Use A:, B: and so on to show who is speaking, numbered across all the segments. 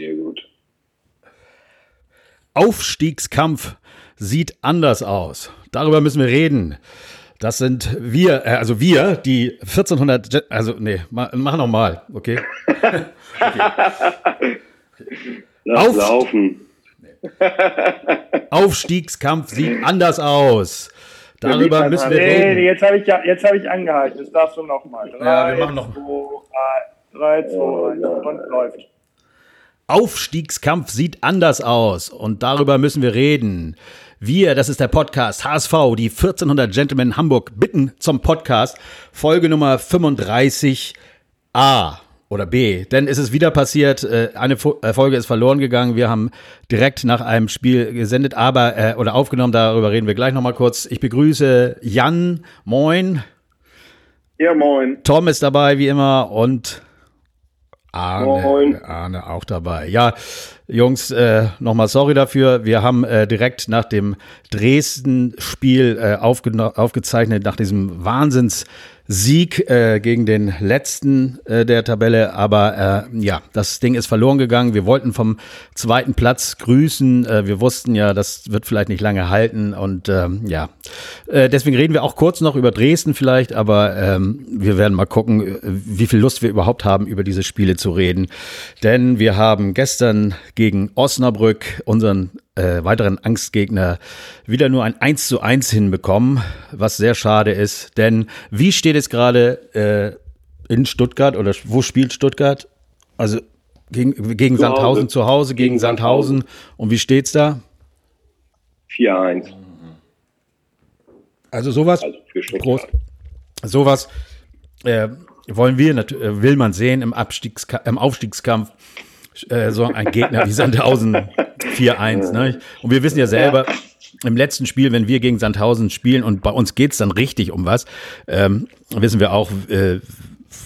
A: Sehr gut.
B: Aufstiegskampf sieht anders aus. Darüber müssen wir reden. Das sind wir, äh, also wir, die 1400, also nee, mach, mach noch mal, okay? okay.
A: Lass Auf, laufen.
B: Aufstiegskampf sieht anders aus. Darüber müssen wir reden.
C: Nee, jetzt habe ich, jetzt hab ich angehalten. Jetzt darfst du noch mal.
B: ja, wir machen noch.
C: 3, 2, 1 und läuft.
B: Aufstiegskampf sieht anders aus und darüber müssen wir reden. Wir, das ist der Podcast HSV, die 1400 Gentlemen Hamburg bitten zum Podcast, Folge Nummer 35a oder B. Denn es ist wieder passiert, äh, eine äh, Folge ist verloren gegangen. Wir haben direkt nach einem Spiel gesendet, aber äh, oder aufgenommen, darüber reden wir gleich nochmal kurz. Ich begrüße Jan, moin.
C: Ja, moin.
B: Tom ist dabei, wie immer, und Arne, Arne auch dabei. Ja, Jungs, äh, nochmal sorry dafür. Wir haben äh, direkt nach dem Dresden-Spiel äh, aufgezeichnet, nach diesem Wahnsinns- Sieg äh, gegen den letzten äh, der Tabelle. Aber äh, ja, das Ding ist verloren gegangen. Wir wollten vom zweiten Platz grüßen. Äh, wir wussten ja, das wird vielleicht nicht lange halten. Und ähm, ja, äh, deswegen reden wir auch kurz noch über Dresden vielleicht. Aber ähm, wir werden mal gucken, wie viel Lust wir überhaupt haben, über diese Spiele zu reden. Denn wir haben gestern gegen Osnabrück unseren äh, weiteren Angstgegner wieder nur ein 1 zu 1 hinbekommen, was sehr schade ist. Denn wie steht es gerade äh, in Stuttgart oder wo spielt Stuttgart? Also gegen, gegen zu Sandhausen Hause. zu Hause, gegen, gegen Sandhausen. Sandhausen. Und wie steht's da?
A: 4-1.
B: Also sowas. Also Prost. Sowas äh, wollen wir, äh, will man sehen im, Abstiegska im Aufstiegskampf. Äh, so ein Gegner wie Sandhausen 4-1. Ne? Und wir wissen ja selber, im letzten Spiel, wenn wir gegen Sandhausen spielen und bei uns geht's dann richtig um was, ähm, wissen wir auch, äh,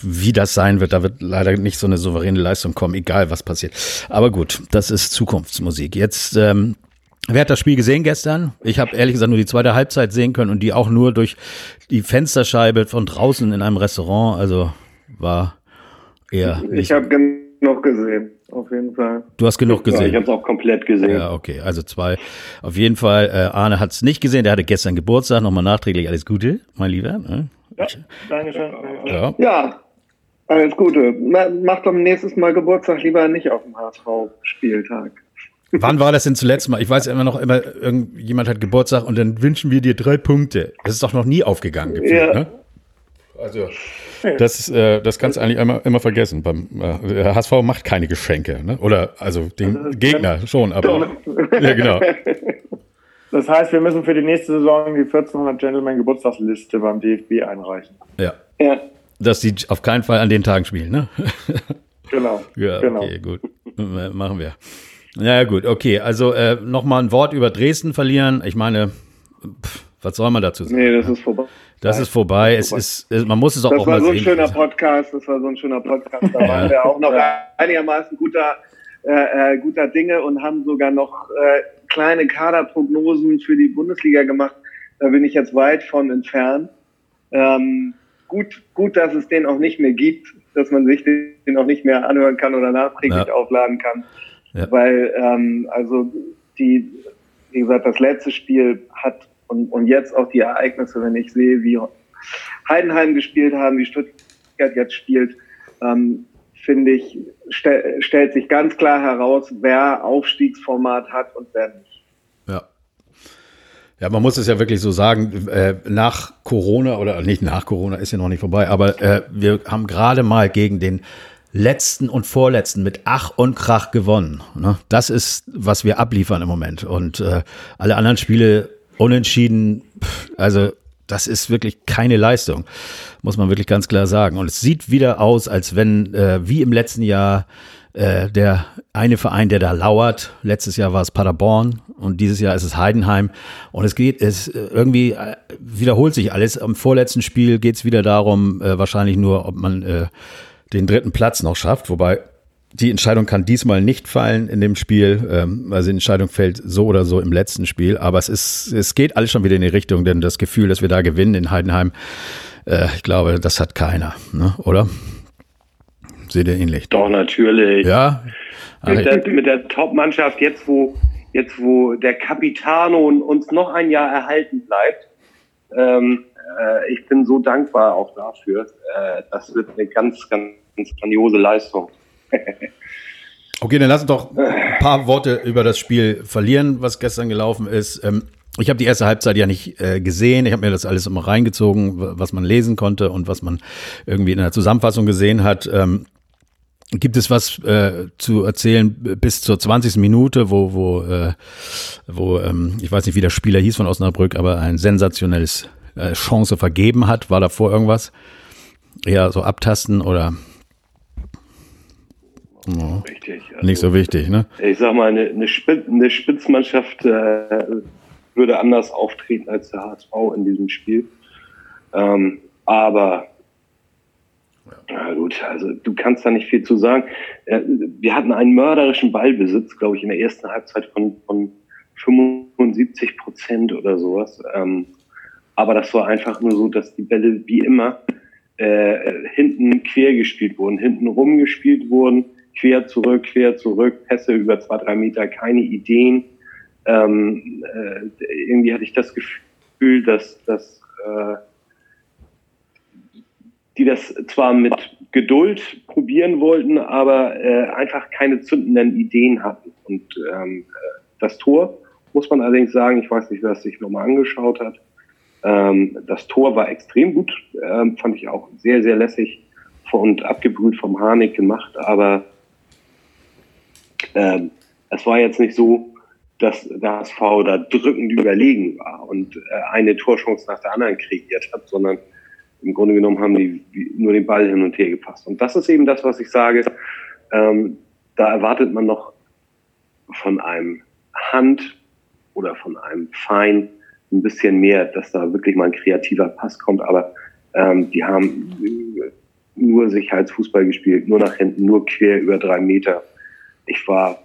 B: wie das sein wird. Da wird leider nicht so eine souveräne Leistung kommen, egal was passiert. Aber gut, das ist Zukunftsmusik. Jetzt, ähm, wer hat das Spiel gesehen gestern? Ich habe ehrlich gesagt nur die zweite Halbzeit sehen können und die auch nur durch die Fensterscheibe von draußen in einem Restaurant. Also war eher.
C: Ich habe genug gesehen auf jeden Fall.
B: Du hast genug gesehen. Ja,
A: ich habe es auch komplett gesehen.
B: Ja, okay, also zwei. Auf jeden Fall, äh, Arne hat es nicht gesehen, der hatte gestern Geburtstag. Nochmal nachträglich alles Gute, mein Lieber.
C: Ne? Ja, danke schön. Ja. ja, alles Gute. Mach doch nächstes Mal Geburtstag lieber nicht auf dem HSV-Spieltag.
B: Wann war das denn zuletzt mal? Ich weiß immer noch immer, irgendjemand hat Geburtstag und dann wünschen wir dir drei Punkte. Das ist doch noch nie aufgegangen. Gefühlt, ja. ne? Also das, äh, das kannst du eigentlich immer, immer vergessen. Beim äh, HSV macht keine Geschenke, ne? Oder also den also, Gegner schon, aber ja genau.
C: Das heißt, wir müssen für die nächste Saison die 1400 Gentleman Geburtstagsliste beim DFB einreichen.
B: Ja. Ja. Dass die auf keinen Fall an den Tagen spielen, ne?
C: Genau.
B: ja,
C: genau.
B: okay, gut. Machen wir. Ja, gut, okay. Also äh, nochmal ein Wort über Dresden verlieren. Ich meine, pff, was soll man dazu sagen?
C: Nee, das ist vorbei.
B: Das ist vorbei. Es ist, man muss es auch,
C: das
B: auch mal
C: sehen.
B: Das war
C: so ein schöner Podcast. Das war so ein schöner Podcast. Da waren wir auch noch einigermaßen guter, äh, äh, guter Dinge und haben sogar noch äh, kleine Kaderprognosen für die Bundesliga gemacht. Da bin ich jetzt weit von entfernt. Ähm, gut, gut, dass es den auch nicht mehr gibt, dass man sich den auch nicht mehr anhören kann oder nachträglich ja. aufladen kann. Ja. Weil, ähm, also die, wie gesagt, das letzte Spiel hat und, und jetzt auch die Ereignisse, wenn ich sehe, wie Heidenheim gespielt haben, wie Stuttgart jetzt spielt, ähm, finde ich, stell, stellt sich ganz klar heraus, wer Aufstiegsformat hat und wer nicht.
B: Ja. Ja, man muss es ja wirklich so sagen, äh, nach Corona oder nicht nach Corona ist ja noch nicht vorbei, aber äh, wir haben gerade mal gegen den letzten und vorletzten mit Ach und Krach gewonnen. Ne? Das ist, was wir abliefern im Moment. Und äh, alle anderen Spiele Unentschieden, also das ist wirklich keine Leistung, muss man wirklich ganz klar sagen. Und es sieht wieder aus, als wenn, äh, wie im letzten Jahr, äh, der eine Verein, der da lauert. Letztes Jahr war es Paderborn und dieses Jahr ist es Heidenheim. Und es geht, es äh, irgendwie äh, wiederholt sich alles. Am vorletzten Spiel geht es wieder darum, äh, wahrscheinlich nur, ob man äh, den dritten Platz noch schafft. Wobei die Entscheidung kann diesmal nicht fallen in dem Spiel. Ähm, also die Entscheidung fällt so oder so im letzten Spiel. Aber es ist, es geht alles schon wieder in die Richtung, denn das Gefühl, dass wir da gewinnen in Heidenheim, äh, ich glaube, das hat keiner, ne? oder? Seht ihr ähnlich?
A: Doch, natürlich.
B: Ja.
A: mit der, mit der Top-Mannschaft, jetzt wo, jetzt wo der Capitano uns noch ein Jahr erhalten bleibt, ähm, äh, ich bin so dankbar auch dafür. Äh, das wird eine ganz, ganz, ganz grandiose Leistung.
B: Okay, dann lass uns doch ein paar Worte über das Spiel verlieren, was gestern gelaufen ist. Ähm, ich habe die erste Halbzeit ja nicht äh, gesehen. Ich habe mir das alles immer reingezogen, was man lesen konnte und was man irgendwie in der Zusammenfassung gesehen hat. Ähm, Gibt es was äh, zu erzählen bis zur 20. Minute, wo, wo, äh, wo ähm, ich weiß nicht, wie der Spieler hieß von Osnabrück, aber ein sensationelles äh, Chance vergeben hat? War davor irgendwas? Eher so abtasten oder?
A: Oh, Richtig.
B: Also, nicht so wichtig, ne?
A: Ich sag mal, eine, eine, Spitz, eine Spitzmannschaft äh, würde anders auftreten als der HSV in diesem Spiel. Ähm, aber ja gut, also du kannst da nicht viel zu sagen. Wir hatten einen mörderischen Ballbesitz, glaube ich, in der ersten Halbzeit von, von 75 Prozent oder sowas. Ähm, aber das war einfach nur so, dass die Bälle wie immer äh, hinten quer gespielt wurden, hinten rumgespielt wurden, quer zurück, quer zurück, Pässe über zwei, drei Meter, keine Ideen. Ähm, äh, irgendwie hatte ich das Gefühl, dass, dass äh, die das zwar mit Geduld probieren wollten, aber äh, einfach keine zündenden Ideen hatten. Und ähm, äh, das Tor, muss man allerdings sagen, ich weiß nicht, wer es sich nochmal angeschaut hat, ähm, das Tor war extrem gut, ähm, fand ich auch sehr, sehr lässig und abgebrüht vom Harnik gemacht, aber ähm, es war jetzt nicht so, dass der HSV da drückend überlegen war und äh, eine Torchance nach der anderen kreiert hat, sondern im Grunde genommen haben die nur den Ball hin und her gepasst. Und das ist eben das, was ich sage. Ähm, da erwartet man noch von einem Hand oder von einem Fein ein bisschen mehr, dass da wirklich mal ein kreativer Pass kommt. Aber ähm, die haben nur Sicherheitsfußball gespielt, nur nach hinten, nur quer über drei Meter. Ich war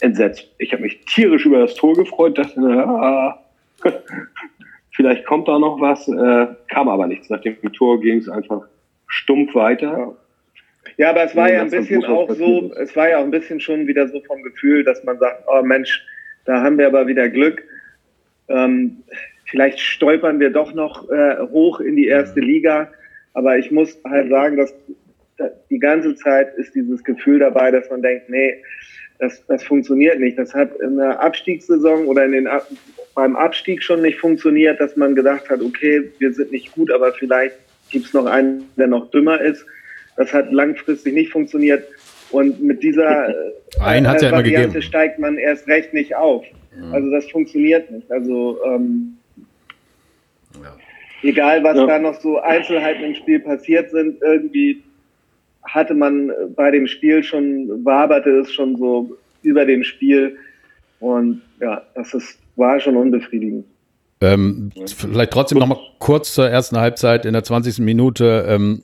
A: entsetzt. Ich habe mich tierisch über das Tor gefreut, dachte, ah, vielleicht kommt da noch was, äh, kam aber nichts. Nach dem Tor ging es einfach stumpf weiter.
C: Ja, aber es war ja, ja ein bisschen auch so, es war ja auch ein bisschen schon wieder so vom Gefühl, dass man sagt, oh Mensch, da haben wir aber wieder Glück. Ähm, vielleicht stolpern wir doch noch äh, hoch in die erste Liga. Aber ich muss halt sagen, dass die ganze Zeit ist dieses Gefühl dabei, dass man denkt, nee, das, das funktioniert nicht. Das hat in der Abstiegssaison oder in den, beim Abstieg schon nicht funktioniert, dass man gedacht hat, okay, wir sind nicht gut, aber vielleicht gibt es noch einen, der noch dümmer ist. Das hat langfristig nicht funktioniert. Und mit dieser äh,
B: einen äh, Variante
C: steigt man erst recht nicht auf. Ja. Also das funktioniert nicht. Also ähm, ja. egal, was ja. da noch so Einzelheiten im Spiel passiert sind, irgendwie hatte man bei dem Spiel schon, waberte es schon so über dem Spiel. Und ja, das ist, war schon unbefriedigend.
B: Ähm, vielleicht trotzdem noch mal kurz zur ersten Halbzeit in der 20. Minute ähm,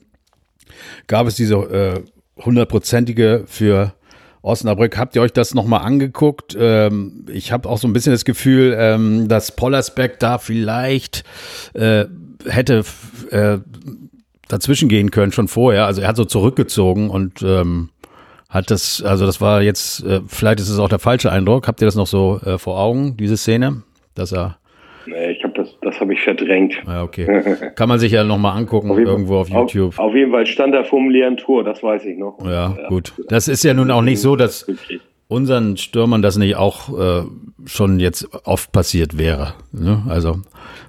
B: gab es diese hundertprozentige äh, für Osnabrück. Habt ihr euch das nochmal angeguckt? Ähm, ich habe auch so ein bisschen das Gefühl, ähm, dass Pollersbeck da vielleicht äh, hätte äh, dazwischen gehen können, schon vorher. Also er hat so zurückgezogen und ähm, hat das, also das war jetzt, äh, vielleicht ist es auch der falsche Eindruck. Habt ihr das noch so äh, vor Augen, diese Szene? Dass er.
A: Nee, ich habe das, das habe ich verdrängt.
B: Ja, okay. Kann man sich ja nochmal angucken, auf irgendwo auf YouTube.
A: Auf, auf, jeden Fall stand er vor dem leeren Tor, das weiß ich noch.
B: Ja, ja, gut. Das ist ja nun auch nicht so, dass unseren Stürmern das nicht auch äh, schon jetzt oft passiert wäre. Ne? Also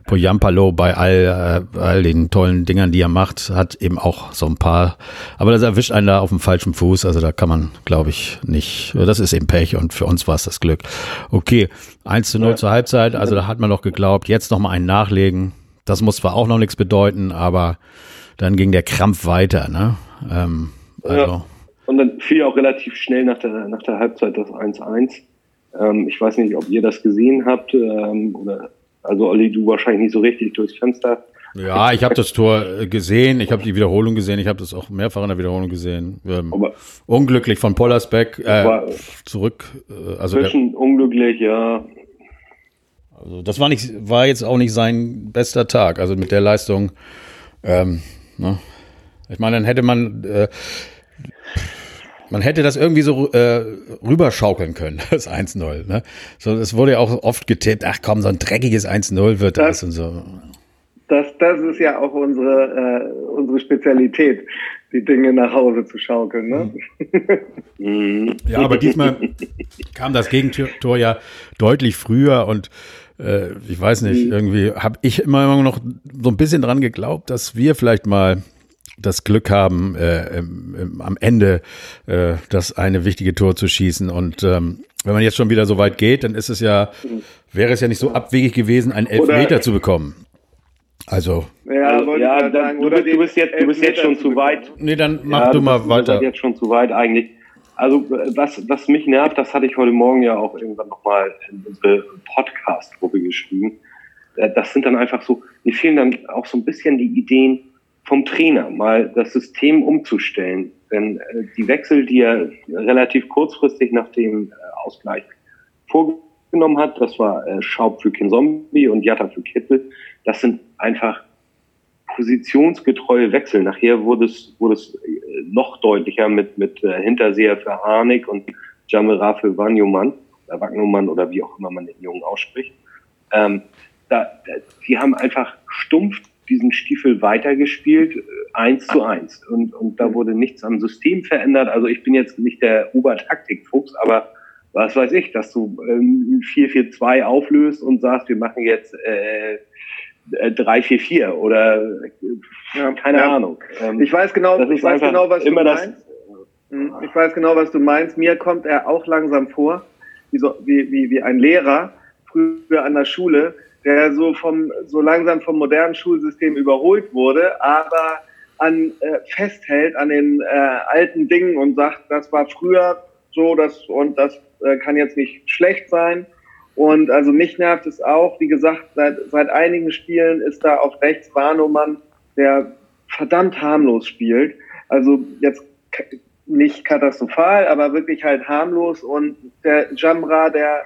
B: Poyampalo bei all, äh, all den tollen Dingern, die er macht, hat eben auch so ein paar. Aber das erwischt einen da auf dem falschen Fuß. Also da kann man, glaube ich, nicht. Das ist eben Pech und für uns war es das Glück. Okay, 1 zu 0 ja. zur Halbzeit. Also da hat man noch geglaubt, jetzt noch mal einen nachlegen. Das muss zwar auch noch nichts bedeuten, aber dann ging der Krampf weiter. Ne? Ähm, also. Ja.
A: Und dann fiel auch relativ schnell nach der, nach der Halbzeit das 1-1. Ähm, ich weiß nicht, ob ihr das gesehen habt ähm, oder also Olli, du wahrscheinlich nicht so richtig durchs Fenster.
B: Ja, ich habe das Tor äh, gesehen, ich habe die Wiederholung gesehen, ich habe das auch mehrfach in der Wiederholung gesehen. Ähm, unglücklich von Pollersbeck äh, zurück.
A: Äh, also der, unglücklich, ja.
B: Also das war nicht, war jetzt auch nicht sein bester Tag. Also mit der man hätte das irgendwie so äh, rüberschaukeln können, das 1-0. Ne? So, es wurde ja auch oft getippt, ach komm, so ein dreckiges 1-0 wird das, das, und so.
C: Das, das ist ja auch unsere, äh, unsere Spezialität, die Dinge nach Hause zu schaukeln. Ne?
B: Mhm. ja, aber diesmal kam das Gegentor ja deutlich früher und äh, ich weiß nicht, mhm. irgendwie habe ich immer noch so ein bisschen dran geglaubt, dass wir vielleicht mal das Glück haben, äh, im, im, am Ende äh, das eine wichtige Tor zu schießen. Und ähm, wenn man jetzt schon wieder so weit geht, dann ist es ja, wäre es ja nicht so abwegig gewesen, einen Elfmeter zu bekommen. Also.
A: Ja, also, ja sagen, du, bist, du, bist, jetzt, du bist jetzt schon zu weit.
B: Nee, dann mach ja, du mal weiter. Du bist
A: jetzt schon zu weit eigentlich. Also was, was mich nervt, das hatte ich heute Morgen ja auch irgendwann nochmal in unsere Podcast-Gruppe geschrieben. Äh, das sind dann einfach so, mir fehlen dann auch so ein bisschen die Ideen, vom Trainer, mal das System umzustellen. Denn äh, die Wechsel, die er relativ kurzfristig nach dem äh, Ausgleich vorgenommen hat, das war äh, Schaub für Kinzombie und Jatta für Kittel, das sind einfach positionsgetreue Wechsel. Nachher wurde es, wurde es äh, noch deutlicher mit, mit äh, Hinterseher für Harnik und Jamera für Wanyoman, oder Wagnumann oder wie auch immer man den Jungen ausspricht. Ähm, da, da, die haben einfach stumpf diesen Stiefel weitergespielt, äh, eins zu eins. Und, und da wurde nichts am System verändert. Also ich bin jetzt nicht der Obertaktikfuchs, aber was weiß ich, dass du ähm, 4-4-2 auflöst und sagst, wir machen jetzt äh, 3-4-4 äh, oder äh, ja, keine ja. Ahnung.
C: Ähm, ich weiß genau, ich weiß genau, was du meinst. Hm, ich weiß genau, was du meinst. Mir kommt er auch langsam vor, wie, so, wie, wie, wie ein Lehrer früher an der Schule, der so vom so langsam vom modernen Schulsystem überholt wurde, aber an äh, festhält an den äh, alten Dingen und sagt, das war früher so, das und das äh, kann jetzt nicht schlecht sein. Und also mich nervt es auch, wie gesagt, seit, seit einigen Spielen ist da auf rechts Warnomann, der verdammt harmlos spielt. Also jetzt nicht katastrophal, aber wirklich halt harmlos. Und der Jamra, der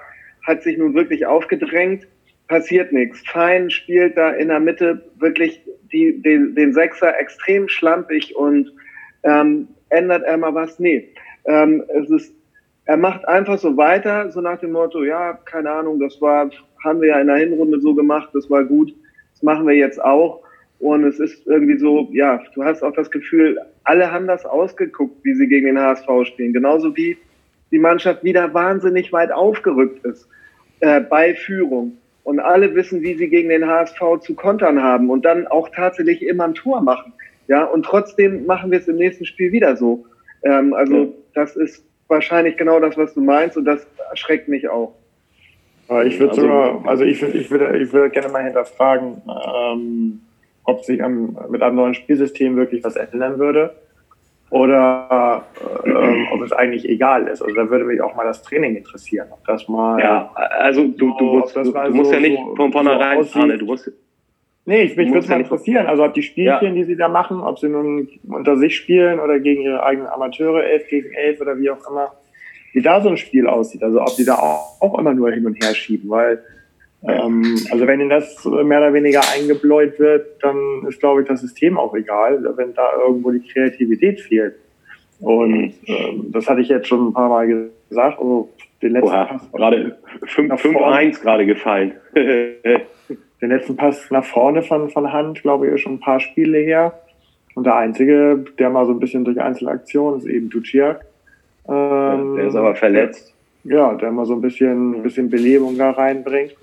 C: hat sich nun wirklich aufgedrängt passiert nichts. Fein spielt da in der Mitte wirklich die, den, den Sechser extrem schlampig und ähm, ändert er mal was? Nee. Ähm, es ist, er macht einfach so weiter, so nach dem Motto, ja, keine Ahnung, das war, haben wir ja in der Hinrunde so gemacht, das war gut, das machen wir jetzt auch. Und es ist irgendwie so, ja, du hast auch das Gefühl, alle haben das ausgeguckt, wie sie gegen den HSV spielen. Genauso wie die Mannschaft wieder wahnsinnig weit aufgerückt ist äh, bei Führung und alle wissen, wie sie gegen den HSV zu kontern haben und dann auch tatsächlich immer ein Tor machen. Ja, und trotzdem machen wir es im nächsten Spiel wieder so. Ähm, also ja. das ist wahrscheinlich genau das, was du meinst und das erschreckt mich auch.
D: Ich würde also, sogar, also ich würde, ich würde, ich würde gerne mal hinterfragen, ähm, ob sich am, mit einem neuen Spielsystem wirklich was ändern würde oder äh, ähm, ob es eigentlich egal ist. Also da würde mich auch mal das Training interessieren. Ob das mal.
A: Ja, also du, du, musst, du, du musst so, ja nicht von vornherein so fahren, du musst.
D: Nee, ich, mich würde es mal interessieren. Also ob die Spielchen, ja. die sie da machen, ob sie nun unter sich spielen oder gegen ihre eigenen Amateure, elf gegen elf oder wie auch immer, wie da so ein Spiel aussieht. Also ob die da auch, auch immer nur hin und her schieben, weil ähm, also wenn ihnen das mehr oder weniger eingebläut wird, dann ist, glaube ich, das System auch egal, wenn da irgendwo die Kreativität fehlt. Und ähm, das hatte ich jetzt schon ein paar Mal gesagt. Also
A: den letzten Oha, Pass gerade 5-1 gerade gefallen.
D: den letzten Pass nach vorne von, von Hand, glaube ich, ist schon ein paar Spiele her. Und der einzige, der mal so ein bisschen durch Einzelaktionen ist eben Duciak.
A: Ähm, der ist aber verletzt.
D: Ja, der mal so ein bisschen, ein bisschen Belebung da reinbringt.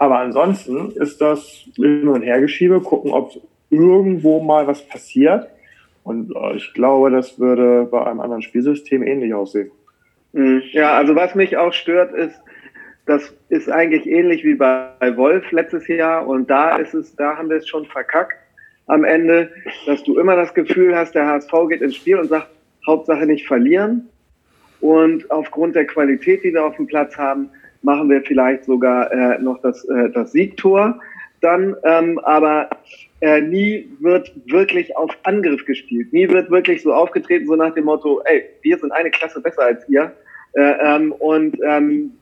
D: Aber ansonsten ist das hin und hergeschiebe, gucken, ob irgendwo mal was passiert. Und äh, ich glaube, das würde bei einem anderen Spielsystem ähnlich aussehen.
C: Mhm. Ja, also was mich auch stört, ist, das ist eigentlich ähnlich wie bei Wolf letztes Jahr. Und da ist es, da haben wir es schon verkackt am Ende, dass du immer das Gefühl hast, der HSV geht ins Spiel und sagt, Hauptsache nicht verlieren. Und aufgrund der Qualität, die wir auf dem Platz haben, machen wir vielleicht sogar äh, noch das, äh, das Siegtor dann, ähm, aber äh, nie wird wirklich auf Angriff gespielt. Nie wird wirklich so aufgetreten, so nach dem Motto, ey, wir sind eine Klasse besser als ihr äh, ähm, und ähm,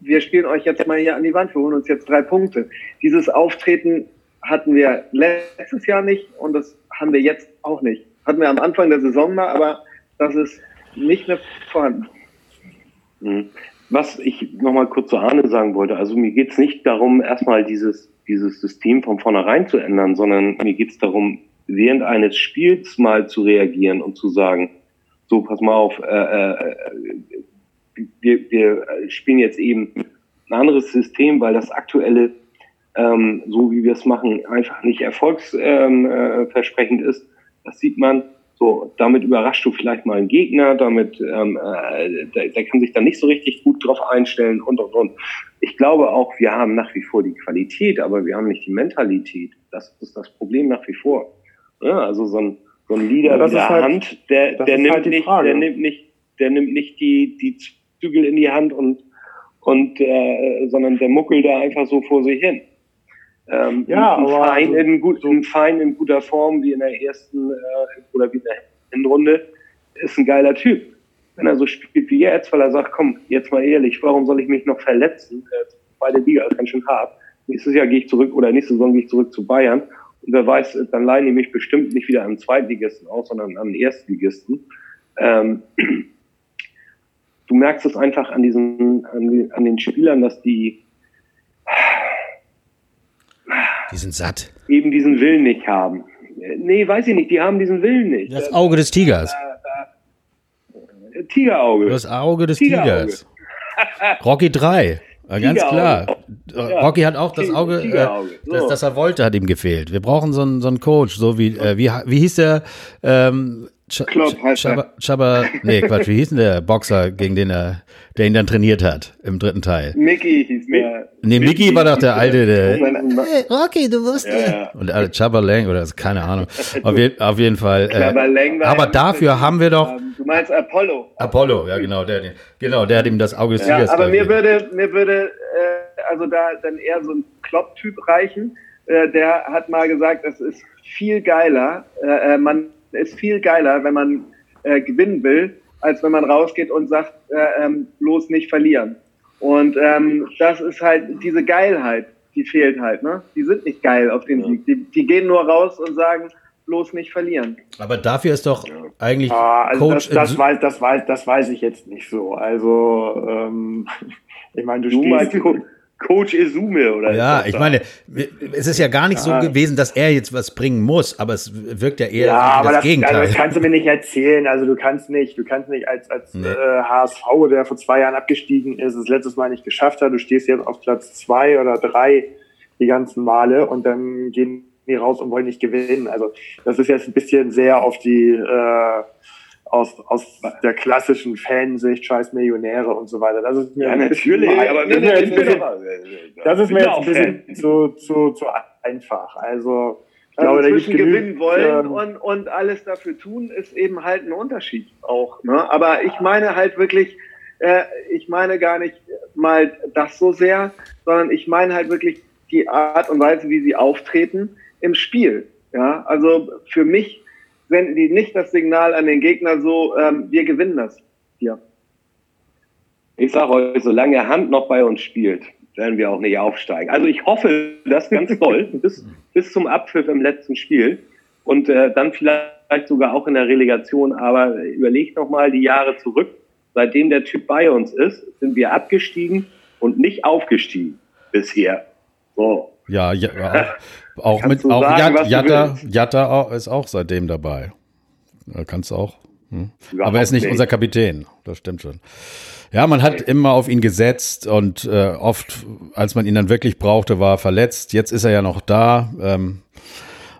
C: wir spielen euch jetzt mal hier an die Wand, wir holen uns jetzt drei Punkte. Dieses Auftreten hatten wir letztes Jahr nicht und das haben wir jetzt auch nicht. Hatten wir am Anfang der Saison mal, aber das ist nicht mehr vorhanden.
A: Was ich nochmal kurz zu Arne sagen wollte, also mir geht es nicht darum, erstmal dieses, dieses System von vornherein zu ändern, sondern mir geht es darum, während eines Spiels mal zu reagieren und zu sagen, so, pass mal auf, äh, äh, wir, wir spielen jetzt eben ein anderes System, weil das aktuelle, ähm, so wie wir es machen, einfach nicht erfolgsversprechend ähm, äh, ist. Das sieht man. So, damit überraschst du vielleicht mal einen Gegner, damit ähm, äh, der, der kann sich dann nicht so richtig gut drauf einstellen und und und. Ich glaube auch, wir haben nach wie vor die Qualität, aber wir haben nicht die Mentalität. Das ist das Problem nach wie vor. Ja, also so ein, so ein Leader ja, in der halt, Hand, der, der nimmt halt nicht, der nimmt nicht, der nimmt nicht die, die Zügel in die Hand und, und äh, sondern der muckelt da einfach so vor sich hin. Ähm, ja, ein, aber Fein in gut, ein Fein in guter Form wie in der ersten äh, oder wie in der Hinrunde ist ein geiler Typ. Wenn er so spielt wie jetzt, weil er sagt, komm, jetzt mal ehrlich, warum soll ich mich noch verletzen? Äh, beide Liga ist ganz schön hart. Nächstes Jahr gehe ich zurück oder nächste Saison gehe ich zurück zu Bayern. Und wer weiß, dann leihen die mich bestimmt nicht wieder an Zweitligisten aus, sondern an Erstligisten. Ähm, du merkst es einfach an diesen, an, an den Spielern, dass die
B: die sind satt.
A: Eben diesen Willen nicht haben. Nee, weiß ich nicht, die haben diesen Willen nicht.
B: Das Auge des Tigers.
A: Äh, äh, Tigerauge.
B: Das Auge des Tigerauge. Tigers. Rocky 3. Ganz klar. Ja. Rocky hat auch das Auge, äh, das, das er wollte, hat ihm gefehlt. Wir brauchen so einen, so einen Coach, so wie, äh, wie, wie hieß der, ähm, Ch Klopp heißt Chaba, Chaba, nee, Quatsch, wie hieß denn der Boxer, gegen den er, der ihn dann trainiert hat im dritten Teil?
C: Mickey hieß der.
B: Nee, Mickey, Mickey war doch der alte, der. Hey, Rocky, du wusstest. Ja, ja. Und äh, Chaba Lang oder keine Ahnung. Auf, je, auf jeden Fall. Äh, Lang aber dafür haben wir doch.
C: Du meinst Apollo.
B: Apollo, ja genau, der, genau, der hat ihm das Auge ja,
C: Aber mir würde, mir würde, äh, also da dann eher so ein Klopp-Typ reichen. Äh, der hat mal gesagt, es ist viel geiler. Äh, äh man ist viel geiler, wenn man äh, gewinnen will, als wenn man rausgeht und sagt, äh, ähm, bloß nicht verlieren. Und ähm, das ist halt diese Geilheit, die fehlt halt. Ne? Die sind nicht geil auf den ja. Sieg. Die, die gehen nur raus und sagen, bloß nicht verlieren.
B: Aber dafür ist doch eigentlich
D: ah, also Coach. Das, das, weiß, das, weiß, das weiß ich jetzt nicht so. Also ähm, ich meine, du, du stehst.
A: Coach Izume oder
B: Ja, ich meine, es ist ja gar nicht so gewesen, dass er jetzt was bringen muss, aber es wirkt ja eher ja,
D: aber das, das Gegenteil. Also das kannst du mir nicht erzählen. Also du kannst nicht, du kannst nicht als als nee. äh, HSV, der vor zwei Jahren abgestiegen ist, es letztes Mal nicht geschafft hat. Du stehst jetzt auf Platz zwei oder drei die ganzen Male und dann gehen die raus und wollen nicht gewinnen. Also das ist jetzt ein bisschen sehr auf die äh, aus, aus der klassischen Fansicht, scheiß Millionäre und so weiter. Das ist mir
A: ja, natürlich, aber das, nee, ist,
D: bisschen, das ist mir jetzt ein bisschen zu, zu, zu einfach. Also ich also glaube,
C: zwischen gewinnen wollen ähm, und, und alles dafür tun, ist eben halt ein Unterschied auch. Ne? Aber ich meine halt wirklich, äh, ich meine gar nicht mal das so sehr, sondern ich meine halt wirklich die Art und Weise, wie sie auftreten im Spiel. Ja, also für mich senden die nicht das Signal an den Gegner so, ähm, wir gewinnen das hier.
A: Ich sage euch, solange Hand noch bei uns spielt, werden wir auch nicht aufsteigen. Also ich hoffe das ganz toll bis, bis zum Abpfiff im letzten Spiel und äh, dann vielleicht sogar auch in der Relegation. Aber überlegt noch mal die Jahre zurück. Seitdem der Typ bei uns ist, sind wir abgestiegen und nicht aufgestiegen bisher. So.
B: Ja, ja, auch, auch mit auch sagen, Jatta, Jatta ist auch seitdem dabei. Da kannst du auch. Hm. Aber er ist nicht, nicht unser Kapitän. Das stimmt schon. Ja, man hat immer auf ihn gesetzt und äh, oft, als man ihn dann wirklich brauchte, war er verletzt. Jetzt ist er ja noch da. Ähm,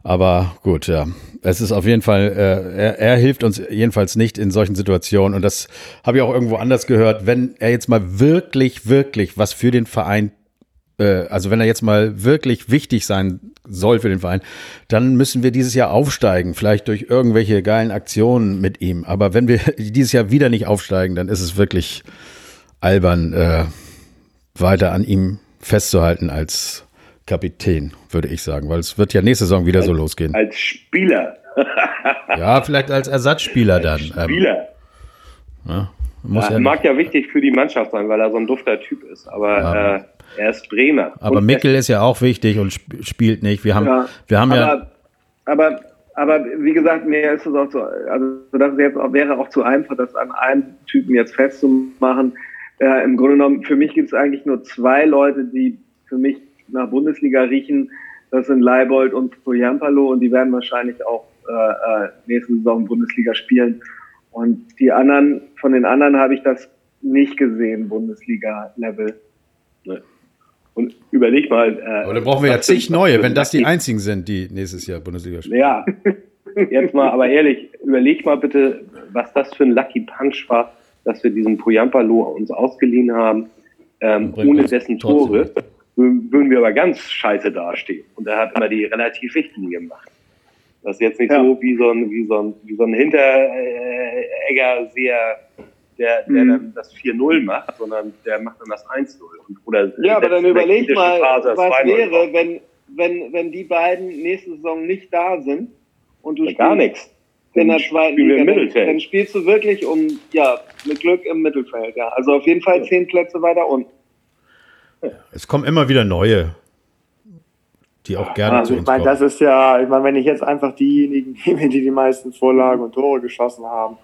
B: aber gut, ja. Es ist auf jeden Fall, äh, er, er hilft uns jedenfalls nicht in solchen Situationen. Und das habe ich auch irgendwo anders gehört. Wenn er jetzt mal wirklich, wirklich was für den Verein äh, also wenn er jetzt mal wirklich wichtig sein soll für den Verein, dann müssen wir dieses Jahr aufsteigen, vielleicht durch irgendwelche geilen Aktionen mit ihm. Aber wenn wir dieses Jahr wieder nicht aufsteigen, dann ist es wirklich albern, äh, weiter an ihm festzuhalten als Kapitän, würde ich sagen, weil es wird ja nächste Saison wieder
A: als,
B: so losgehen.
A: Als Spieler.
B: ja, vielleicht als Ersatzspieler als dann.
A: Ähm, Spieler. Ähm, ja, muss ja, ja mag ja wichtig für die Mannschaft sein, weil er so ein dufter Typ ist. Aber ja. äh, er ist Bremer.
B: Aber Mickel ist ja auch wichtig und spielt nicht. Wir haben, ja, wir haben
C: aber,
B: ja.
C: Aber, aber wie gesagt, mir ist es auch so, also das jetzt auch, wäre auch zu einfach, das an einem Typen jetzt festzumachen. Äh, Im Grunde genommen, für mich gibt es eigentlich nur zwei Leute, die für mich nach Bundesliga riechen. Das sind Leibold und Poyampalo und die werden wahrscheinlich auch äh, äh, nächste Saison Bundesliga spielen. Und die anderen, von den anderen habe ich das nicht gesehen, Bundesliga-Level.
A: Und überleg mal.
B: Äh, Aber dann brauchen wir ja zig neue, wenn das die einzigen sind, die nächstes Jahr Bundesliga spielen.
A: Ja, jetzt mal, aber ehrlich, überleg mal bitte, was das für ein Lucky Punch war, dass wir diesen Poyampalo uns ausgeliehen haben, ähm, ohne dessen Tore würden wir aber ganz scheiße dastehen. Und er hat immer die relativ wichtigen gemacht. Das ist jetzt nicht ja. so wie so ein, wie so ein, wie so ein Hinteregger sehr, der, der mhm. dann das 4-0 macht, sondern der macht dann das 1-0.
C: Oder ja, aber dann überleg mal, Phase, was wäre, wenn, wenn, wenn die beiden nächste Saison nicht da sind und du
A: ja, gar nichts.
C: In der zweiten Liga, dann, dann spielst du wirklich um, ja, mit Glück im Mittelfeld, ja. Also auf jeden Fall zehn Plätze weiter unten.
B: Es kommen immer wieder neue die auch gerne
D: also zu uns ich meine, das ist ja, ich meine, wenn ich jetzt einfach diejenigen nehme, die die meisten Vorlagen und Tore geschossen haben,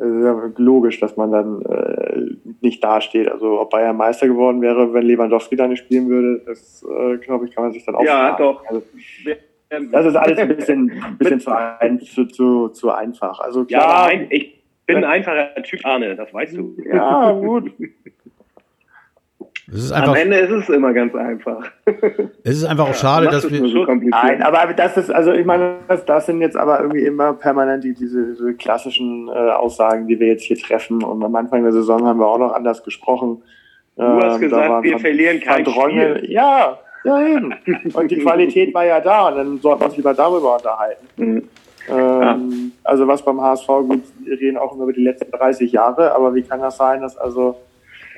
D: ist ja logisch, dass man dann äh, nicht dasteht. Also ob Bayern Meister geworden wäre, wenn Lewandowski da nicht spielen würde, das äh, glaube ich, kann man sich dann auch
C: Ja, doch. Also,
D: das ist alles ein bisschen, ein bisschen zu, ein, zu, zu, zu einfach. Also
A: klar, ja, ich bin ein einfacher Typ, Arne, das weißt du.
D: Ja, gut.
C: Am Ende ist es immer ganz einfach.
B: Es ist einfach auch schade, dass wir. So
D: Nein, aber das ist, also ich meine, das, das sind jetzt aber irgendwie immer permanent die, diese, diese klassischen äh, Aussagen, die wir jetzt hier treffen. Und am Anfang der Saison haben wir auch noch anders gesprochen.
C: Du hast ähm, gesagt, wir verlieren kein Spiel.
D: Ja, ja eben. Und die Qualität war ja da und dann sollten wir uns lieber darüber unterhalten. Mhm. Ähm, ja. Also was beim HSV, gut, wir reden auch immer über die letzten 30 Jahre, aber wie kann das sein, dass also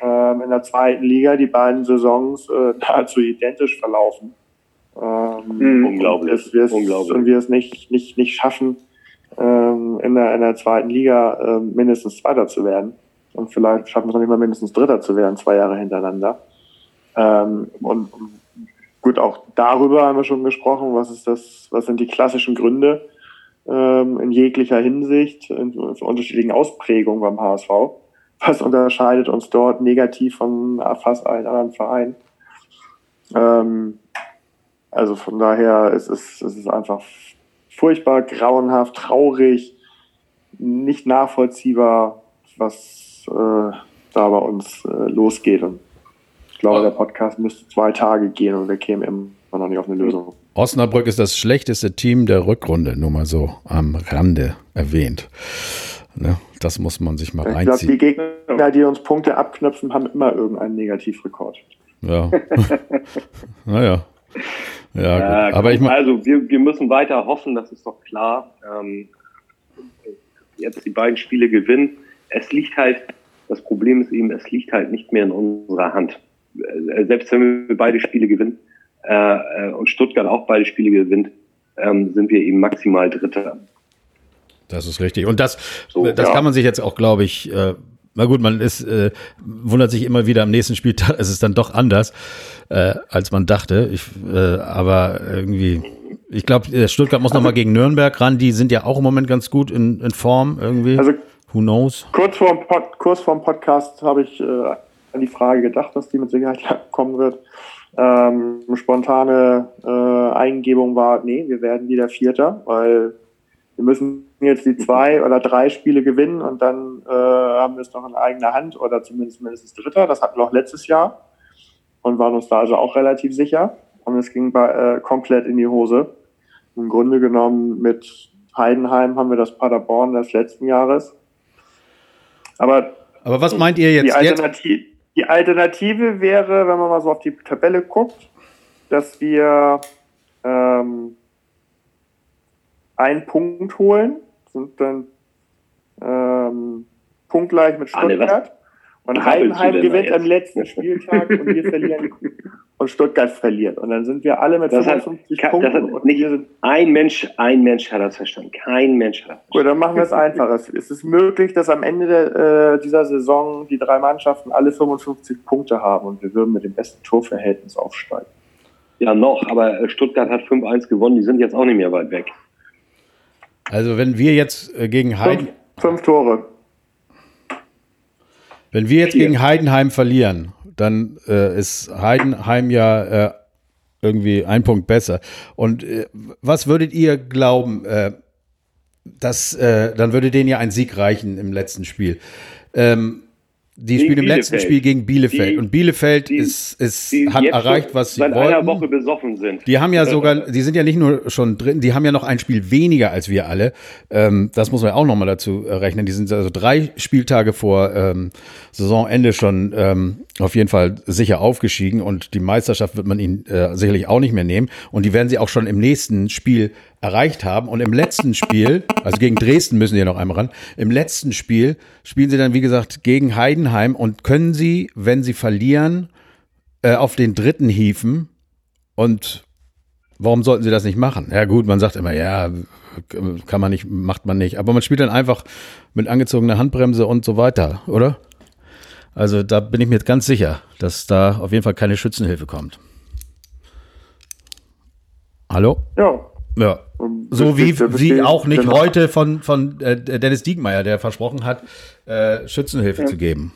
D: in der zweiten Liga die beiden Saisons äh, nahezu identisch verlaufen. Ähm,
A: mhm. Unglaublich.
D: Und, Unglaublich. und wir es nicht, nicht, nicht schaffen, ähm, in, der, in der zweiten Liga äh, mindestens Zweiter zu werden. Und vielleicht schaffen wir es noch nicht mal mindestens Dritter zu werden, zwei Jahre hintereinander. Ähm, und, und gut, auch darüber haben wir schon gesprochen. Was ist das, was sind die klassischen Gründe ähm, in jeglicher Hinsicht, in, in unterschiedlichen Ausprägungen beim HSV? Was unterscheidet uns dort negativ von fast allen anderen Vereinen. Ähm, also von daher ist es, es ist einfach furchtbar, grauenhaft, traurig, nicht nachvollziehbar, was äh, da bei uns äh, losgeht. Und ich glaube, der Podcast müsste zwei Tage gehen und wir kämen immer noch nicht auf eine Lösung.
B: Osnabrück ist das schlechteste Team der Rückrunde, nur mal so am Rande erwähnt. Ne? Das muss man sich mal ich reinziehen.
D: Ich glaube, die Gegner, die uns Punkte abknöpfen, haben immer irgendeinen Negativrekord.
B: Ja. naja. Ja,
A: ja gut. aber ich. Also, wir, wir müssen weiter hoffen, das ist doch klar. Ähm, jetzt die beiden Spiele gewinnen. Es liegt halt, das Problem ist eben, es liegt halt nicht mehr in unserer Hand. Äh, selbst wenn wir beide Spiele gewinnen äh, äh, und Stuttgart auch beide Spiele gewinnt, ähm, sind wir eben maximal Dritter.
B: Das ist richtig. Und das, so, das ja. kann man sich jetzt auch, glaube ich, äh, na gut, man ist, äh, wundert sich immer wieder am nächsten Spieltag, ist es dann doch anders, äh, als man dachte. Ich, äh, aber irgendwie, ich glaube, Stuttgart muss also, noch mal gegen Nürnberg ran. Die sind ja auch im Moment ganz gut in, in Form irgendwie. Also, Who knows?
D: Kurz vor dem, Pod, kurz vor dem Podcast habe ich äh, an die Frage gedacht, dass die mit Sicherheit kommen wird. Ähm, spontane äh, Eingebung war, nee, wir werden wieder Vierter, weil wir müssen jetzt die zwei oder drei Spiele gewinnen und dann äh, haben wir es noch in eigener Hand oder zumindest mindestens Dritter. Das hatten wir auch letztes Jahr und waren uns da also auch relativ sicher. Und es ging bei, äh, komplett in die Hose. Im Grunde genommen mit Heidenheim haben wir das Paderborn des letzten Jahres. Aber,
B: Aber was meint ihr jetzt?
D: Die, Alternative, die Alternative wäre, wenn man mal so auf die Tabelle guckt, dass wir ähm, einen Punkt holen, sind dann ähm, punktgleich mit Stuttgart. und Heidenheim gewinnt am letzten Spieltag und wir verlieren und Stuttgart verliert. Und dann sind wir alle mit
A: das 55 hat, Punkten. Das nicht, ein Mensch, ein Mensch hat das verstanden. Kein Mensch hat das
D: verstanden. Gut, dann machen wir es einfach. es ist möglich, dass am Ende äh, dieser Saison die drei Mannschaften alle 55 Punkte haben und wir würden mit dem besten Torverhältnis aufsteigen.
A: Ja, noch, aber Stuttgart hat 5-1 gewonnen, die sind jetzt auch nicht mehr weit weg.
B: Also wenn wir jetzt äh, gegen Heiden...
D: Fünf, fünf Tore.
B: Wenn wir jetzt Vier. gegen Heidenheim verlieren, dann äh, ist Heidenheim ja äh, irgendwie ein Punkt besser. Und äh, was würdet ihr glauben, äh, dass äh, dann würde denen ja ein Sieg reichen im letzten Spiel? Ähm, die spielen im letzten Spiel gegen Bielefeld. Die, und Bielefeld die, ist, ist, die hat erreicht, was sie seit wollten. einer
A: Woche besoffen sind.
B: Die haben ja sogar, die sind ja nicht nur schon drin, die haben ja noch ein Spiel weniger als wir alle. Ähm, das muss man auch nochmal dazu äh, rechnen. Die sind also drei Spieltage vor ähm, Saisonende schon ähm, auf jeden Fall sicher aufgestiegen und die Meisterschaft wird man ihnen äh, sicherlich auch nicht mehr nehmen. Und die werden sie auch schon im nächsten Spiel erreicht haben. Und im letzten Spiel, also gegen Dresden müssen sie ja noch einmal ran, im letzten Spiel spielen sie dann, wie gesagt, gegen Heidenheim und können sie, wenn sie verlieren, äh, auf den dritten hieven. Und warum sollten sie das nicht machen? Ja gut, man sagt immer, ja, kann man nicht, macht man nicht. Aber man spielt dann einfach mit angezogener Handbremse und so weiter, oder? Also da bin ich mir ganz sicher, dass da auf jeden Fall keine Schützenhilfe kommt. Hallo?
D: Ja,
B: ja. So wie, wie auch nicht genau. heute von, von äh, Dennis Diegmeier, der versprochen hat, äh, Schützenhilfe ja. zu geben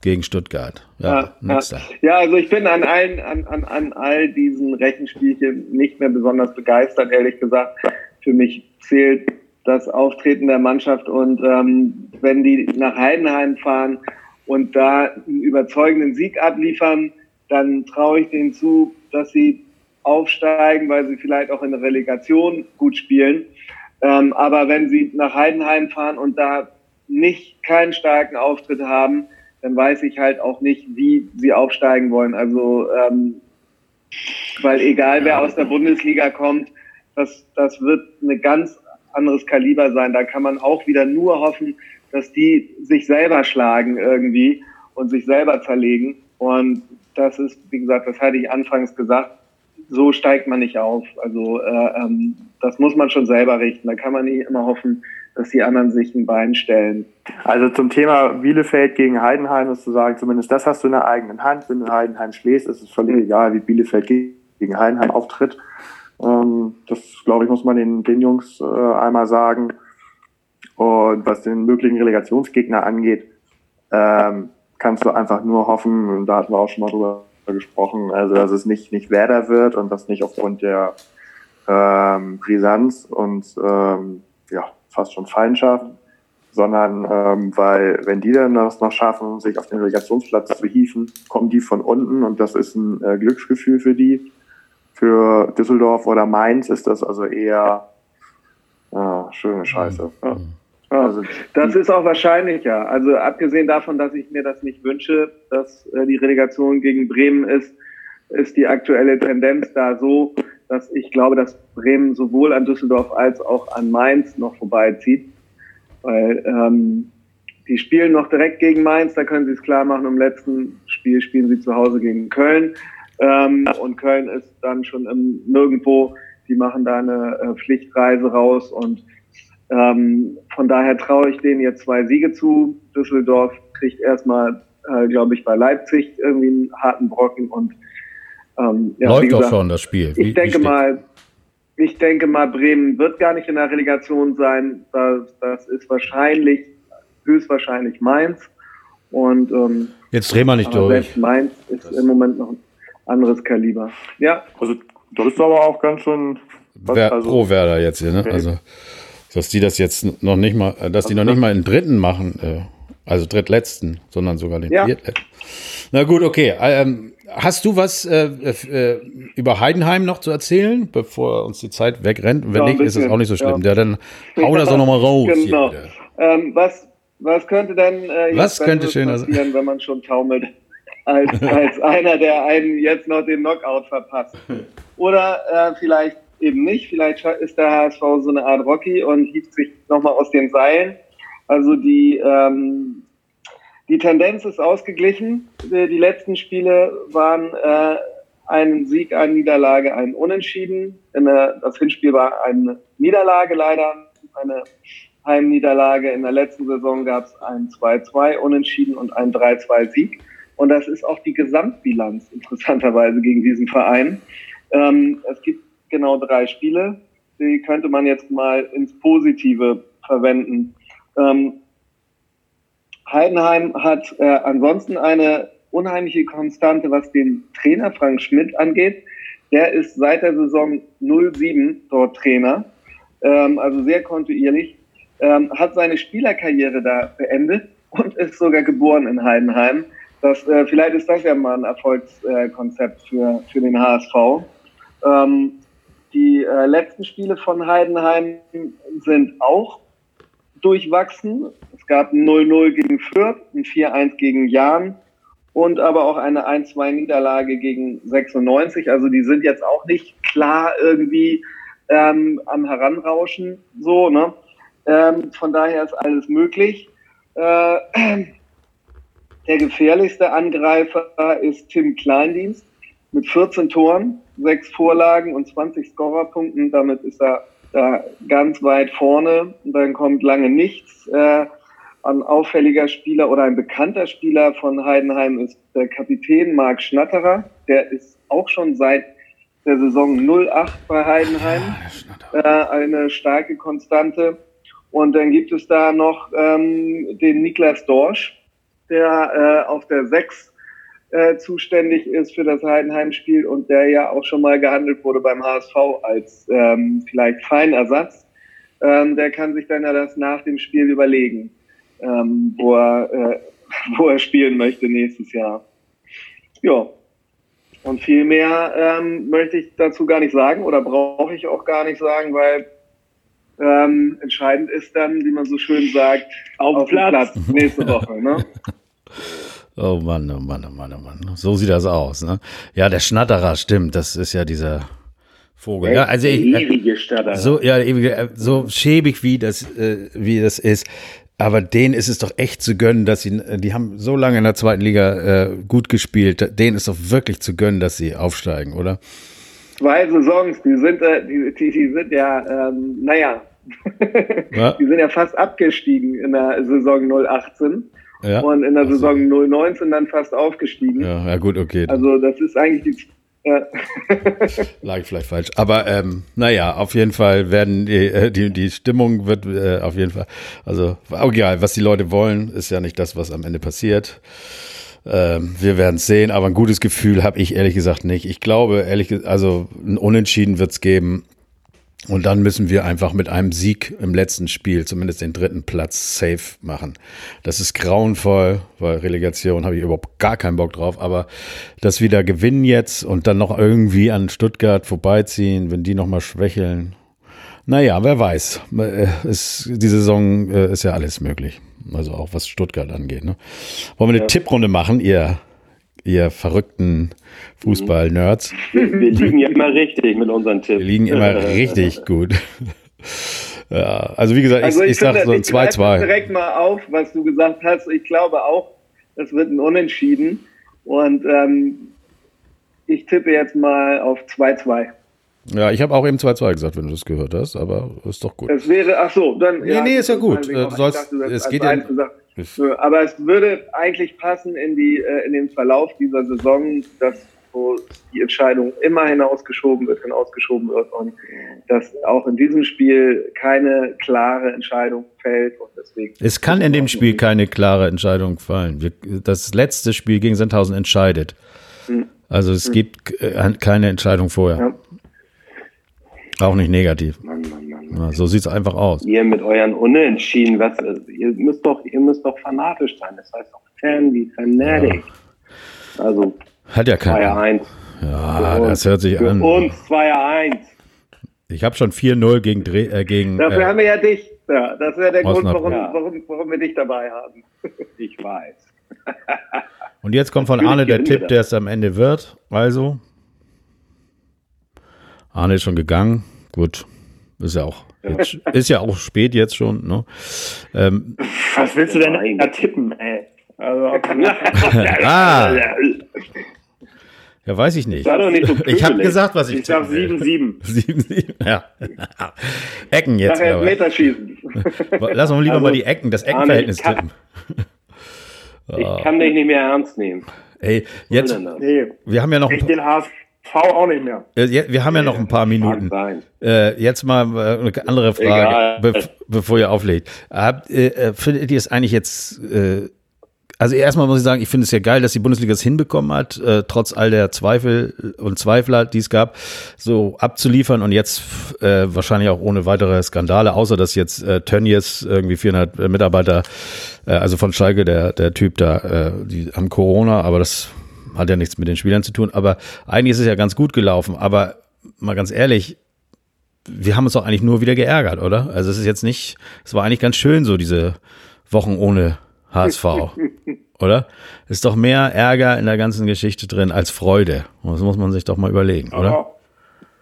B: gegen Stuttgart.
C: Ja, ja, ja. ja, also ich bin an allen, an, an, an all diesen Rechenspielchen nicht mehr besonders begeistert, ehrlich gesagt. Für mich zählt das Auftreten der Mannschaft und ähm, wenn die nach Heidenheim fahren und da einen überzeugenden Sieg abliefern, dann traue ich denen zu, dass sie aufsteigen, weil sie vielleicht auch in der Relegation gut spielen. Ähm, aber wenn sie nach Heidenheim fahren und da nicht keinen starken Auftritt haben, dann weiß ich halt auch nicht, wie sie aufsteigen wollen. Also, ähm, weil egal wer aus der Bundesliga kommt, das, das wird ein ganz anderes Kaliber sein. Da kann man auch wieder nur hoffen, dass die sich selber schlagen irgendwie und sich selber zerlegen. Und das ist, wie gesagt, das hatte ich anfangs gesagt, so steigt man nicht auf. Also äh, ähm, das muss man schon selber richten. Da kann man nicht immer hoffen, dass die anderen sich ein Bein stellen.
D: Also zum Thema Bielefeld gegen Heidenheim ist zu sagen, zumindest das hast du in der eigenen Hand. Wenn du Heidenheim schlägst, ist es völlig mhm. egal, wie Bielefeld gegen Heidenheim auftritt. Ähm, das, glaube ich, muss man den, den Jungs äh, einmal sagen. Und was den möglichen Relegationsgegner angeht, ähm, kannst du einfach nur hoffen, und da hatten wir auch schon mal drüber gesprochen, also dass es nicht, nicht Werder wird und das nicht aufgrund der ähm, Brisanz und ähm, ja, fast schon Feindschaft, sondern ähm, weil wenn die dann das noch schaffen, sich auf den Relegationsplatz zu hieven, kommen die von unten und das ist ein äh, Glücksgefühl für die. Für Düsseldorf oder Mainz ist das also eher äh, schöne Scheiße. Ja.
C: Also, das ist auch wahrscheinlicher. Also abgesehen davon, dass ich mir das nicht wünsche, dass äh, die Relegation gegen Bremen ist, ist die aktuelle Tendenz da so, dass ich glaube, dass Bremen sowohl an Düsseldorf als auch an Mainz noch vorbeizieht. Weil ähm, die spielen noch direkt gegen Mainz, da können sie es klar machen. Im letzten Spiel spielen sie zu Hause gegen Köln. Ähm, und Köln ist dann schon im Nirgendwo. Die machen da eine äh, Pflichtreise raus und ähm, von daher traue ich denen jetzt zwei Siege zu. Düsseldorf kriegt erstmal, äh, glaube ich, bei Leipzig irgendwie einen harten Brocken und
B: ähm, ja, läuft gesagt, doch schon das Spiel.
C: Wie, ich denke mal, ich denke mal, Bremen wird gar nicht in der Relegation sein. Das, das ist wahrscheinlich, höchstwahrscheinlich Mainz. Und ähm,
B: jetzt drehen wir nicht durch.
C: Mainz ist das im Moment noch ein anderes Kaliber. Ja.
D: Also das ist aber auch ganz schön.
B: Was, Wer, also, pro Werder jetzt hier, ne? Okay. Also dass die das jetzt noch nicht mal, dass die noch nicht mal einen dritten machen, äh, also drittletzten, sondern sogar den ja. viertletzten. Na gut, okay. Ähm, hast du was äh, äh, über Heidenheim noch zu erzählen, bevor uns die Zeit wegrennt? Wenn ja, nicht, ist es auch nicht so schlimm. Ja, ja dann hau das doch nochmal raus. Genau.
C: Ähm, was, was könnte denn
B: äh, was könnte schöner
C: passieren, wenn man schon taumelt, als, als einer, der einen jetzt noch den Knockout verpasst? Oder äh, vielleicht eben nicht. Vielleicht ist der HSV so eine Art Rocky und hieft sich nochmal aus den Seilen. Also die, ähm, die Tendenz ist ausgeglichen. Die letzten Spiele waren äh, ein Sieg, eine Niederlage, ein Unentschieden. Der, das Hinspiel war eine Niederlage leider, eine Heimniederlage. In der letzten Saison gab es ein 2-2 Unentschieden und ein 3-2 Sieg. Und das ist auch die Gesamtbilanz interessanterweise gegen diesen Verein. Ähm, es gibt genau drei Spiele. die könnte man jetzt mal ins Positive verwenden. Ähm, Heidenheim hat äh, ansonsten eine unheimliche Konstante, was den Trainer Frank Schmidt angeht. Der ist seit der Saison 07 dort Trainer, ähm, also sehr kontinuierlich, ähm, hat seine Spielerkarriere da beendet und ist sogar geboren in Heidenheim. Das, äh, vielleicht ist das ja mal ein Erfolgskonzept äh, für, für den HSV. Ähm, die äh, letzten Spiele von Heidenheim sind auch durchwachsen. Es gab ein 0-0 gegen Fürth, ein 4-1 gegen Jahn und aber auch eine 1-2-Niederlage gegen 96. Also die sind jetzt auch nicht klar irgendwie ähm, am Heranrauschen. So, ne? Ähm, von daher ist alles möglich. Äh, der gefährlichste Angreifer ist Tim Kleindienst mit 14 Toren, 6 Vorlagen und 20 Scorerpunkten. Damit ist er da ganz weit vorne. Und dann kommt lange nichts. Äh, ein auffälliger Spieler oder ein bekannter Spieler von Heidenheim ist der Kapitän Marc Schnatterer. Der ist auch schon seit der Saison 08 bei Heidenheim. äh, eine starke Konstante. Und dann gibt es da noch ähm, den Niklas Dorsch, der äh, auf der 6 äh, zuständig ist für das Heidenheim-Spiel und der ja auch schon mal gehandelt wurde beim HSV als ähm, vielleicht Feinersatz. Ähm, der kann sich dann ja das nach dem Spiel überlegen, ähm, wo, er, äh, wo er spielen möchte nächstes Jahr. Ja. Und viel mehr ähm, möchte ich dazu gar nicht sagen oder brauche ich auch gar nicht sagen, weil ähm, entscheidend ist dann, wie man so schön sagt, auf, auf Platz. Platz nächste Woche. Ne?
B: Oh Mann, oh Mann, oh Mann, oh Mann. So sieht das aus. Ne? Ja, der Schnatterer, stimmt. Das ist ja dieser Vogel. Ja, also ich, ewige Schnatterer. So, ja, ewige, äh, so schäbig wie das, äh, wie das ist. Aber denen ist es doch echt zu gönnen, dass sie, die haben so lange in der zweiten Liga äh, gut gespielt. Denen ist doch wirklich zu gönnen, dass sie aufsteigen, oder?
C: Zwei Saisons, die sind, äh, die, die, die sind ja, ähm, naja, ja. die sind ja fast abgestiegen in der Saison 018. Ja. Und in der also. Saison 019 dann fast aufgestiegen.
B: Ja, ja gut, okay.
C: Also das ist eigentlich die ja.
B: Lag vielleicht falsch. Aber ähm, naja, auf jeden Fall werden die, äh, die, die Stimmung wird äh, auf jeden Fall, also egal, was die Leute wollen, ist ja nicht das, was am Ende passiert. Ähm, wir werden es sehen, aber ein gutes Gefühl habe ich ehrlich gesagt nicht. Ich glaube, ehrlich gesagt, also ein Unentschieden wird es geben. Und dann müssen wir einfach mit einem Sieg im letzten Spiel zumindest den dritten Platz safe machen. Das ist grauenvoll, weil Relegation habe ich überhaupt gar keinen Bock drauf. Aber dass wir da gewinnen jetzt und dann noch irgendwie an Stuttgart vorbeiziehen, wenn die nochmal schwächeln. Naja, wer weiß. Es, die Saison äh, ist ja alles möglich. Also auch was Stuttgart angeht. Ne? Wollen wir eine ja. Tipprunde machen, ihr ihr verrückten Fußball-Nerds.
A: Wir liegen ja immer richtig mit unseren Tipps.
B: Wir liegen immer richtig gut. Ja, also wie gesagt, also ich, ich, ich sage so ein 2-2.
C: direkt mal auf, was du gesagt hast. Ich glaube auch, es wird ein Unentschieden. Und ähm, ich tippe jetzt mal auf 2-2.
B: Ja, ich habe auch eben 2-2 gesagt, wenn du das gehört hast, aber ist doch gut.
C: Es wäre, ach so, dann.
B: Nee, ja, nee, ist ja gut. Äh, sollst, dachte, es geht ja.
C: Aber es würde eigentlich passen in, die, äh, in den Verlauf dieser Saison, dass wo die Entscheidung immer hinausgeschoben wird, hinausgeschoben wird und dass auch in diesem Spiel keine klare Entscheidung fällt. Und deswegen
B: es kann in dem Spiel keine klare Entscheidung fallen. Das letzte Spiel gegen Sandhausen entscheidet. Hm. Also es hm. gibt äh, keine Entscheidung vorher. Ja. Auch nicht negativ. Mann, Mann. Ja, so sieht es einfach aus.
A: Ihr mit euren Unentschieden, was, ihr müsst doch, ihr müsst doch fanatisch sein. Das heißt doch Fan wie Fanatic. Ja. Also
B: hat ja keiner. 2-1. Ja, das hört sich
A: Für
B: an.
A: uns 2-1.
B: Ich habe schon 4-0 gegen Dreh, äh, gegen.
C: Dafür äh, haben wir ja dich. Ja, das wäre der Grund, warum, ja. warum, warum wir dich dabei haben.
A: Ich weiß.
B: Und jetzt kommt von Arne der Tipp, der es am Ende wird. Also, Arne ist schon gegangen. Gut. Ist ja auch, jetzt, ist ja auch spät jetzt schon. Ne? Ähm,
C: Was willst du denn da tippen, ey? Also,
B: ah. Ja, weiß ich nicht.
A: Nicht so
B: ich habe gesagt, was ich
C: Ich sag 7-7.
B: 7-7, ja. Ecken jetzt.
C: Nachher Meterschießen.
B: Lass uns lieber also, mal die Ecken, das Eckenverhältnis tippen.
A: Ich kann dich nicht mehr ernst nehmen.
B: Ey, jetzt, nee. wir haben ja noch...
C: Ich den HSV
D: auch nicht mehr.
B: Wir haben ja noch ein paar Minuten. Äh, jetzt mal äh, eine andere Frage, be bevor ihr auflegt. Habt, äh, findet ihr es eigentlich jetzt äh, also erstmal muss ich sagen, ich finde es ja geil, dass die Bundesliga es hinbekommen hat, äh, trotz all der Zweifel und Zweifler, die es gab, so abzuliefern und jetzt äh, wahrscheinlich auch ohne weitere Skandale, außer dass jetzt äh, Tönnies irgendwie 400 Mitarbeiter, äh, also von Schalke, der, der Typ da, äh, die haben Corona, aber das hat ja nichts mit den Spielern zu tun. Aber eigentlich ist es ja ganz gut gelaufen. Aber mal ganz ehrlich, wir haben uns doch eigentlich nur wieder geärgert, oder? Also es ist jetzt nicht, es war eigentlich ganz schön so diese Wochen ohne HSV. oder? Ist doch mehr Ärger in der ganzen Geschichte drin als Freude. Das muss man sich doch mal überlegen, oder?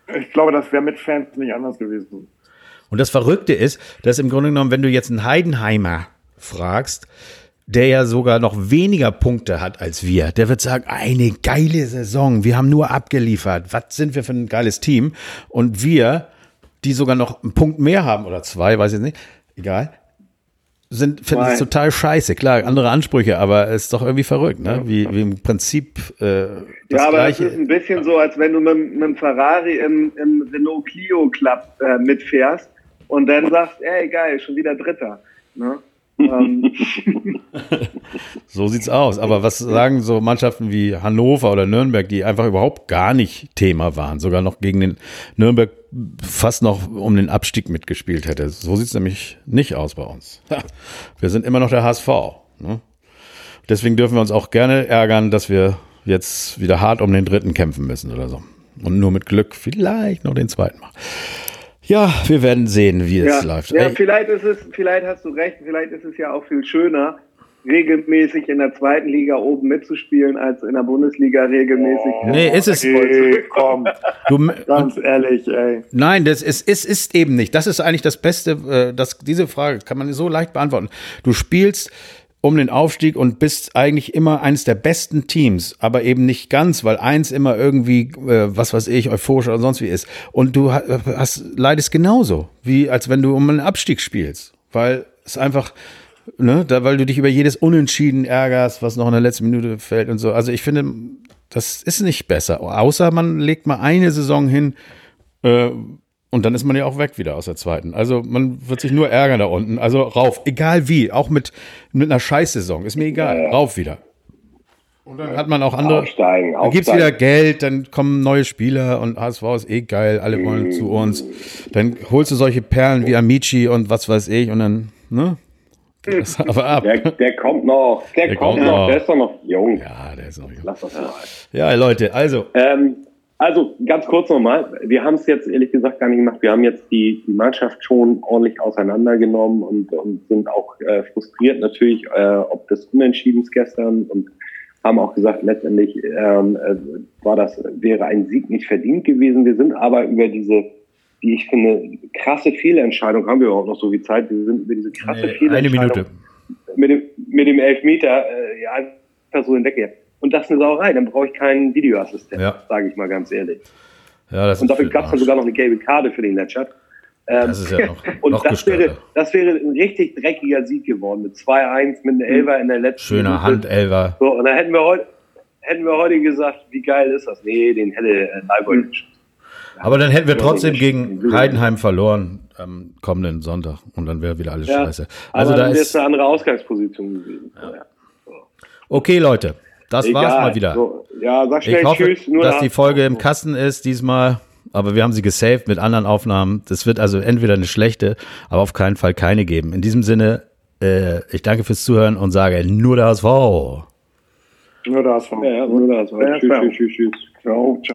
B: Aber
D: ich glaube, das wäre mit Fans nicht anders gewesen.
B: Und das Verrückte ist, dass im Grunde genommen, wenn du jetzt einen Heidenheimer fragst, der ja sogar noch weniger Punkte hat als wir, der wird sagen, eine geile Saison, wir haben nur abgeliefert, was sind wir für ein geiles Team? Und wir, die sogar noch einen Punkt mehr haben oder zwei, weiß ich nicht, egal, sind finden es total scheiße. Klar, andere Ansprüche, aber es ist doch irgendwie verrückt, ne? Wie, wie im Prinzip äh,
C: das Ja, aber Gleiche. es ist ein bisschen so, als wenn du mit, mit einem Ferrari im, im Renault Clio Club äh, mitfährst und dann sagst, ey geil, schon wieder Dritter. Ne? Ähm.
B: so sieht's aus. Aber was sagen so Mannschaften wie Hannover oder Nürnberg, die einfach überhaupt gar nicht Thema waren, sogar noch gegen den Nürnberg fast noch um den Abstieg mitgespielt hätte. So sieht's nämlich nicht aus bei uns. Wir sind immer noch der HSV. Ne? Deswegen dürfen wir uns auch gerne ärgern, dass wir jetzt wieder hart um den dritten kämpfen müssen oder so. Und nur mit Glück vielleicht noch den zweiten machen. Ja, wir werden sehen, wie es läuft.
C: Ja, vielleicht ist es, vielleicht hast du recht, vielleicht ist es ja auch viel schöner, regelmäßig in der zweiten Liga oben mitzuspielen, als in der Bundesliga regelmäßig.
B: Oh, nee, ist es. Okay,
D: komm, du, ganz ehrlich, ey.
B: Nein, das ist, ist, ist eben nicht. Das ist eigentlich das Beste, äh, das, diese Frage kann man so leicht beantworten. Du spielst um den Aufstieg und bist eigentlich immer eines der besten Teams, aber eben nicht ganz, weil eins immer irgendwie, äh, was weiß ich, euphorisch oder sonst wie ist. Und du hast, leidest genauso, wie als wenn du um einen Abstieg spielst, weil es einfach, ne, da, weil du dich über jedes Unentschieden ärgerst, was noch in der letzten Minute fällt und so. Also ich finde, das ist nicht besser, außer man legt mal eine Saison hin, äh, und dann ist man ja auch weg wieder aus der zweiten. Also man wird sich nur ärgern da unten. Also rauf, egal wie, auch mit, mit einer Scheißsaison, ist mir egal, ja. rauf wieder. Und dann hat man auch andere. Aufsteigen, aufsteigen. Dann gibt es wieder Geld, dann kommen neue Spieler und HSV ist eh geil, alle wollen mm. zu uns. Dann holst du solche Perlen wie Amici und was weiß ich und dann, ne?
C: Das aber ab. Der, der kommt noch, der, der kommt, kommt noch. noch, der ist doch noch jung.
B: Ja, der ist noch jung.
C: Lass das mal.
B: Ja, Leute, also.
A: Ähm, also ganz kurz nochmal, wir haben es jetzt ehrlich gesagt gar nicht gemacht. Wir haben jetzt die, die Mannschaft schon ordentlich auseinandergenommen und, und sind auch äh, frustriert natürlich, äh, ob des Unentschiedens gestern und haben auch gesagt, letztendlich ähm, äh, war das wäre ein Sieg nicht verdient gewesen. Wir sind aber über diese, wie ich finde, krasse Fehlentscheidung, haben wir auch noch so viel Zeit, wir sind über diese krasse nee, Fehlentscheidung
B: eine Minute.
A: mit dem, mit dem Elfmeter äh, ja, einfach so hinweggegangen. Und das ist eine Sauerei, dann brauche ich keinen Videoassistent, ja. sage ich mal ganz ehrlich.
B: Ja,
A: und dafür gab es dann sogar noch eine gelbe Karte für den Letschert.
B: Ähm, das ist ja noch,
A: und
B: noch
A: das, wäre, das wäre ein richtig dreckiger Sieg geworden mit 2-1 mit einem Elfer in der letzten
B: Schöner Handelfer.
A: So, und dann hätten wir heute hätten wir heute gesagt, wie geil ist das? Nee, den hätte äh, Leibold nicht.
B: Aber dann hätten wir trotzdem gegen Heidenheim verloren am kommenden Sonntag und dann wäre wieder alles ja, scheiße.
A: Also da ist eine andere Ausgangsposition gewesen. Ja.
B: Okay, Leute. Das Egal. war's mal wieder.
A: So, ja, sag schnell
B: ich hoffe, tschüss, dass die Folge im Kasten ist diesmal. Aber wir haben sie gesaved mit anderen Aufnahmen. Das wird also entweder eine schlechte, aber auf keinen Fall keine geben. In diesem Sinne, äh, ich danke fürs Zuhören und sage nur der HSV.
D: Nur der HSV.
A: Ja, nur der HSV. Ja, tschüss, tschüss, tschüss, tschüss. Ciao, ciao.